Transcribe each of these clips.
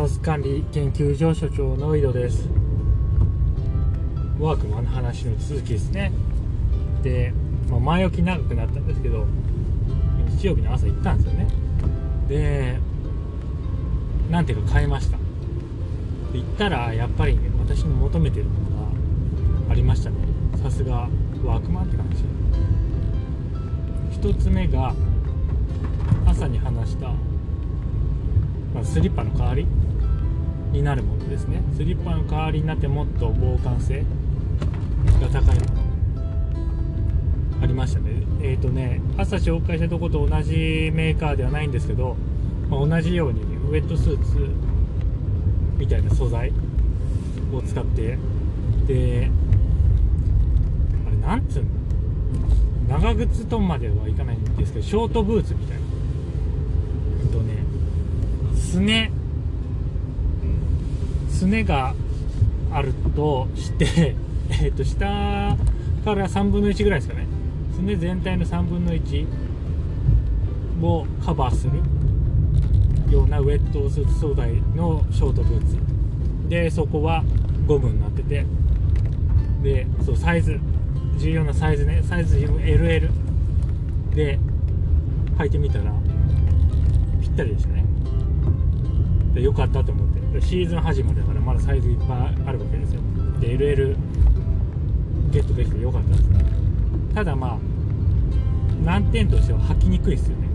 サウス管理研究所所長の井戸です。ワークマンの話の続きですね。で、まあ、前置き長くなったんですけど日曜日の朝行ったんですよね。でなんていうか買いました。行ったらやっぱりね私の求めてるものがありましたね。さすがワークマンって感じ。1つ目が朝に話した、スリッパの代わり。になるものですね。スリッパの代わりになってもっと防寒性が高いもの。ありましたね。えっ、ー、とね朝紹介したとこと同じメーカーではないんですけど、まあ、同じようにウェットスーツみたいな素材を使ってであれなんつうの？長靴とまではいかないんですけどショートブーツみたいな。えっとねすねすねがあるとして えっ、と下から3分の1ぐらいですかね。すね全体の3分の1をカバーするようなウェットスーツ素材のショートブーツ。でそこはゴムになってて。でそうサイズ重要なサイズね。サイズ LL で履いてみたらぴったりでしたね。でよかったと思って。シーズン始まりだからまだサイズいっぱいあるわけですよ。で LL ゲットできてよかったですね。ただまあ難点としては履きにくいですよね。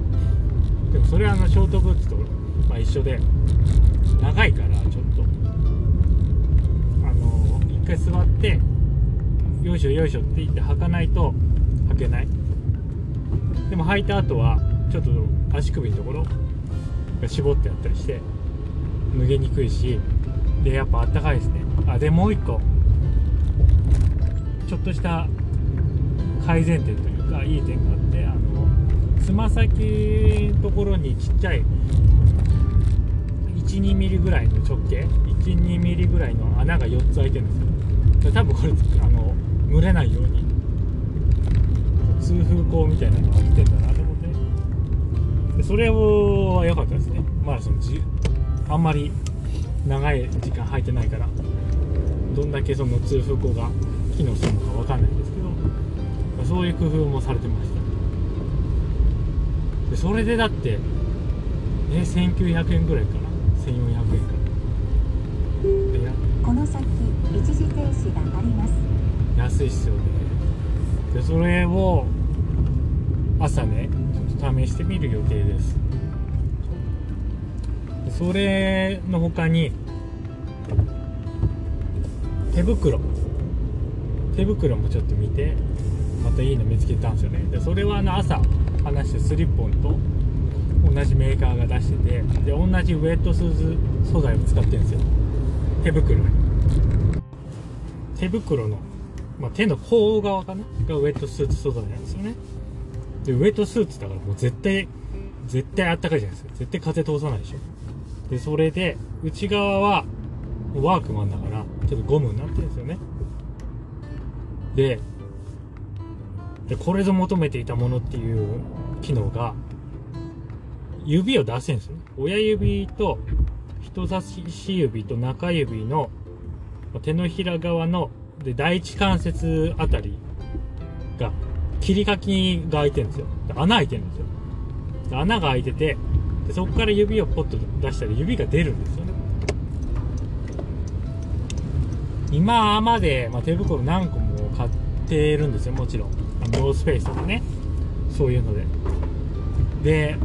でもそれはあのショートブーツと、まあ、一緒で長いからちょっと。あの一回座ってよいしょよいしょって言って履かないと履けない。でも履いた後はちょっと足首のところが絞ってあったりして脱げにくいしでやっぱあったかいですね。あでもう一個。ちょっとした改善点というかいい点があってあのつま先のところにちっちゃい12ミリぐらいの直径12ミリぐらいの穴が4つ開いてるんですよ。多分これあの蒸れないように通風口みたいなのが開いてんだなと思って。でそれは良かったですね。まあそのあんまり長い時間履いてないからどんだけその通風口が機能するのか分かんないんですけどそういう工夫もされてました。でそれでだってえ1900円ぐらいかな？1400円かこの先一時停止があります。安いっすよね。でそれを朝ねちょっと試してみる予定ですそれの他に手袋。手袋もちょっと見てまたいいの見つけたんですよね。でそれはあの朝話してスリッポンと同じメーカーが出しててで同じウェットスーツ素材を使ってるんですよ。手袋手袋の、まあ、手の甲側かながウェットスーツ素材なんですよね。でウェットスーツだからもう絶対絶対あったかいじゃないですか。絶対風通さないでしょ。で、それで、内側は、ワークマンだから、ちょっとゴムになってるんですよね。で、でこれぞ求めていたものっていう機能が、指を出せんですよね。親指と人差し指と中指の手のひら側ので第一関節あたりが切り欠きが開いてるんですよ。穴開いてるんですよ。穴が開いてて、でそこから指をポッと出したら指が出るんですよね。今まで、まあ、手袋何個も買ってるんですよもちろん。ノースフェイスとかね。そういうので。で、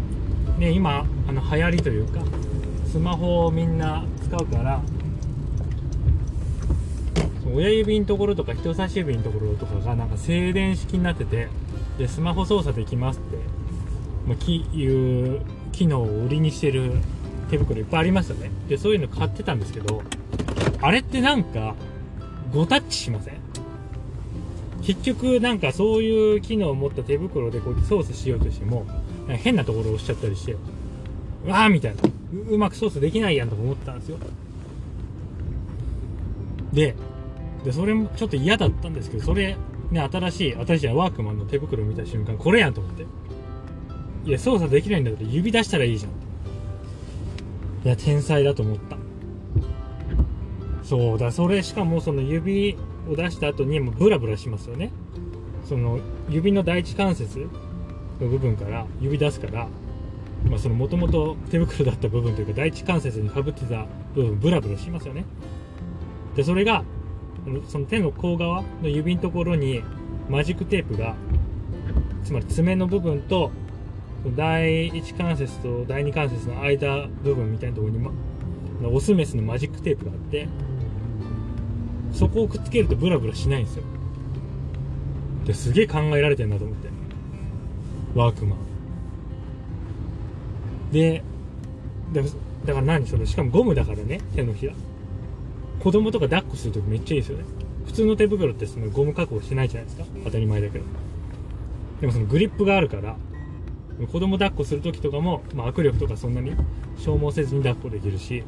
ね、今あの流行りというかスマホをみんな使うから親指のところとか人差し指のところとかがなんか静電式になっててでスマホ操作できますって、まあ、きいう機能を売りにしてる手袋いっぱいありますよね。で、そういうの買ってたんですけど、あれってなんか、5タッチしません？結局なんかそういう機能を持った手袋でこうやって操作しようとしても、変なところを押しちゃったりして、わーみたいなう。うまく操作できないやんとか思ったんですよ。で、で、それもちょっと嫌だったんですけど、それ、ね、新しい、新しいワークマンの手袋を見た瞬間、これやんと思って。いや、操作できないんだから指出したらいいじゃん。いや、天才だと思った。そうだそれしかもその指を出した後にもうブラブラしますよねその指の第一関節の部分から指出すからまあその元々手袋だった部分というか第一関節にかぶってた部分ブラブラしますよねでそれがその手の甲側の指のところにマジックテープがつまり爪の部分と第一関節と第二関節の間部分みたいなところに、ま、オスメスのマジックテープがあってそこをくっつけるとブラブラしないんですよ。ですげえ考えられてんなと思って。ワークマン。でだだから何？それしかもゴムだからね手のひら。子供とか抱っこするときめっちゃいいですよね。普通の手袋ってそのゴム加工してないじゃないですか。当たり前だけど。でもそのグリップがあるから子供抱っこするときとかも、まあ、握力とかそんなに消耗せずに抱っこできるし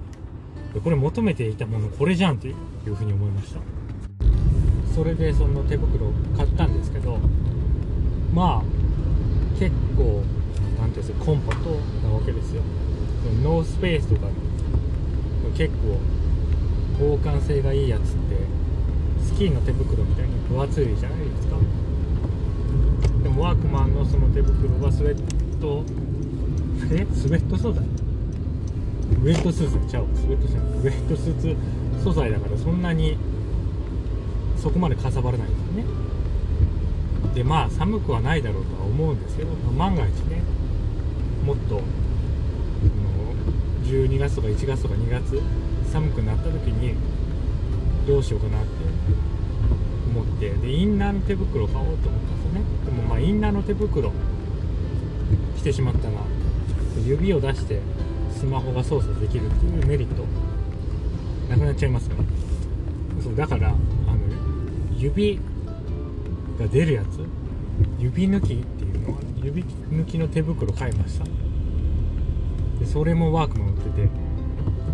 これ求めていたものこれじゃんっていうふうに思いました。それでその手袋を買ったんですけどまあ結構なんていうんですかコンパクトなわけですよ。ノースペースとか結構防寒性がいいやつってスキーの手袋みたいに分厚いじゃないですか。でもワークマンのその手袋はスウェットえ？スウェット素材。ウェットスーツちゃうスウェットじゃない。ウェットスーツ素材だからそんなにそこまでかさばらないんですよね。でまあ寒くはないだろうとは思うんですけど、まあ、万が一ねもっとその12月とか1月とか2月寒くなった時にどうしようかなって思ってでインナーの手袋買おうと思ったんですよね。でもまあインナーの手袋してしまったら指を出してスマホが操作できるっていうメリット。なくなっちゃいますからそうだからあの指が出るやつ指抜きっていうのは指抜きの手袋買いました。でそれもワークマン売ってて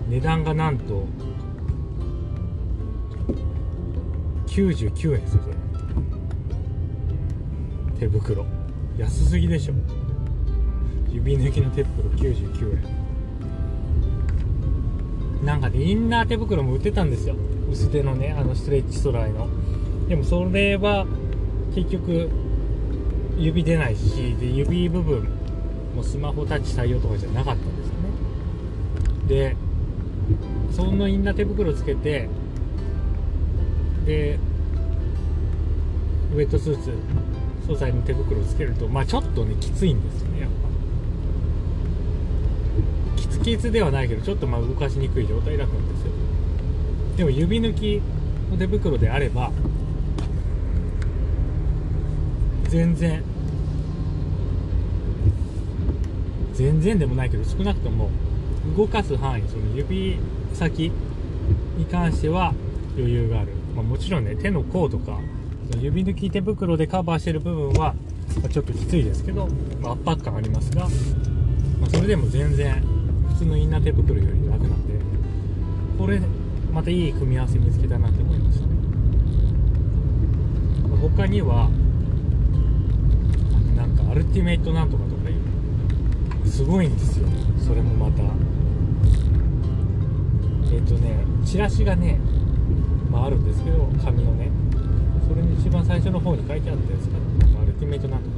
値段がなんと99円ですよ手袋。安すぎでしょ。指抜きの手袋99円。なんかねインナー手袋も売ってたんですよ。薄手のねあのストレッチストライの。でもそれは結局指出ないしで指部分もスマホタッチ採用とかじゃなかったんですよね。でそのインナー手袋つけてでウェットスーツ素材の手袋つけるとまあちょっとねきついんですよねやっぱキツキツではないけどちょっとまあ動かしにくい状態だったんですよ。でも指抜きの手袋であれば全然全然でもないけど少なくとも動かす範囲その指先に関しては余裕がある、まあ、もちろんね手の甲とか指抜き手袋でカバーしてる部分はちょっときついですけど、まあ、圧迫感ありますが、まあ、それでも全然通のインナー手袋より楽なんでこれまたいい組み合わせ見つけたなって思いましたね、他にはなんかアルティメイトなんとかとかいうすごいんですよ。それもまた。えっ、とねチラシがね、まあ、あるんですけど紙のね。それに一番最初の方に書いてあったやつがアルティメイトなんとか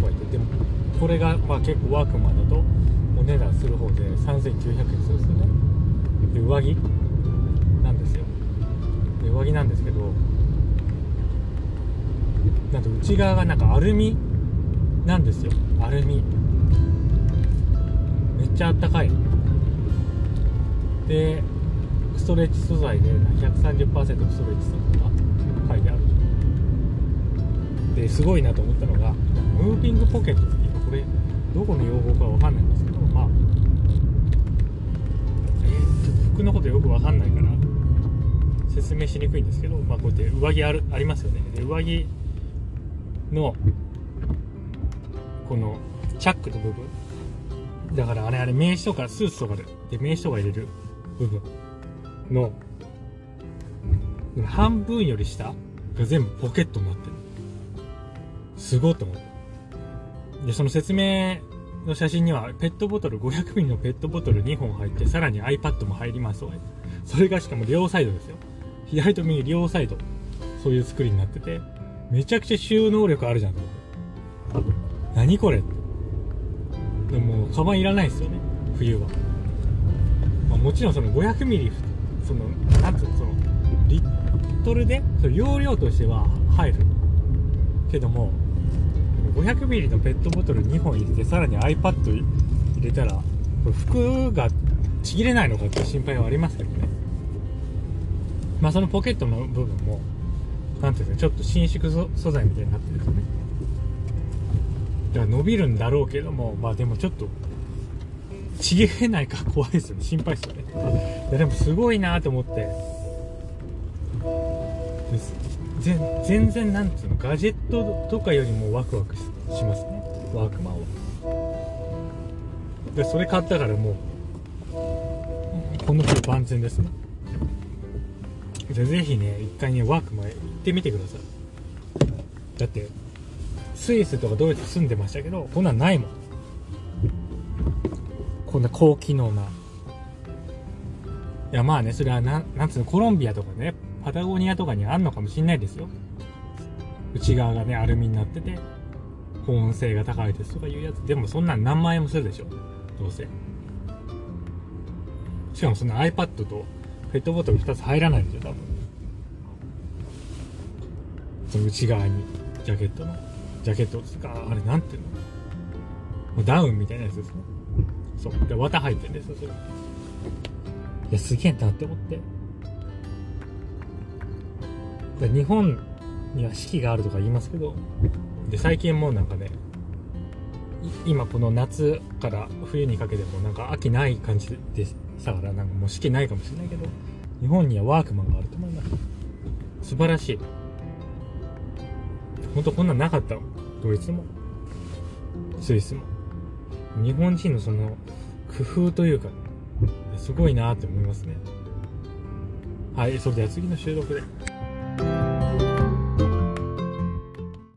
とか言ってでもこれがまあ結構ワークマンだとお値段する方で3900円するんですよね。で上着？なんですよ。で上着なんですけどなんと内側がなんかアルミなんですよ。アルミ。めっちゃあったかい。でストレッチ素材で130%ストレッチするとか。ですごいなと思ったのがムービングポケットっていうこれどこの用語かわかんないんですけどまあえー、ちょっと服のことよくわかんないから説明しにくいんですけど、まあ、こうやって上着あるありますよね。で上着のこのチャックの部分。だからあれあれ名刺とかスーツとかでで名刺とか入れる部分の半分より下が全部ポケットになってる。すごいと思ってでその説明の写真にはペットボトル500ミリのペットボトル2本入ってさらに iPad も入ります。わそれがしかも両サイドですよ。左と右両サイド。そういう作りになってて。めちゃくちゃ収納力あるじゃんと思って。何これって。でもカバンいらないですよね。冬は、まあ、もちろんその500ミリそのなんつうのそのリットルでその容量としては入る。けども500ミリのペットボトル2本入れてさらに iPad 入れたらこれ服がちぎれないのかって心配はありますけどね。まあそのポケットの部分もなんていうんですかちょっと伸縮素材みたいになってるんですよね。だから伸びるんだろうけどもまあでもちょっとちぎれないか怖いですよね。心配ですよね。いやでもすごいなと思って。全然なんつうのガジェットとかよりもワクワクしますね。ワークマンは。でそれ買ったからもうこの冬万全ですね。でぜひね一回ねワークマン行ってみてください。だってスイスとかドイツ住んでましたけどこんなんないもん。こんな高機能な。いやまあねそれはななんつうのコロンビアとかねパタゴニアとかにあんのかもしんないですよ。内側がねアルミになってて保温性が高いですとかいうやつ。でもそんなん何万円もするでしょ。どうせ。しかもその iPad とペットボトル2つ入らないんですよ多分。その内側にジャケットの。ジャケットですかあれなんていうの。もうダウンみたいなやつですね。そう。で綿入ってるんですよそれ。いやすげえなって思って。日本には四季があるとか言いますけどで最近もうなんかねい今この夏から冬にかけてもなんか秋ない感じでしたからなんかもう四季ないかもしれないけど日本にはワークマンがあると思います。素晴らしい。本当こんなんなかったドイツも。スイスも。日本人のその工夫というかすごいなって思いますね。はいそれでは次の収録で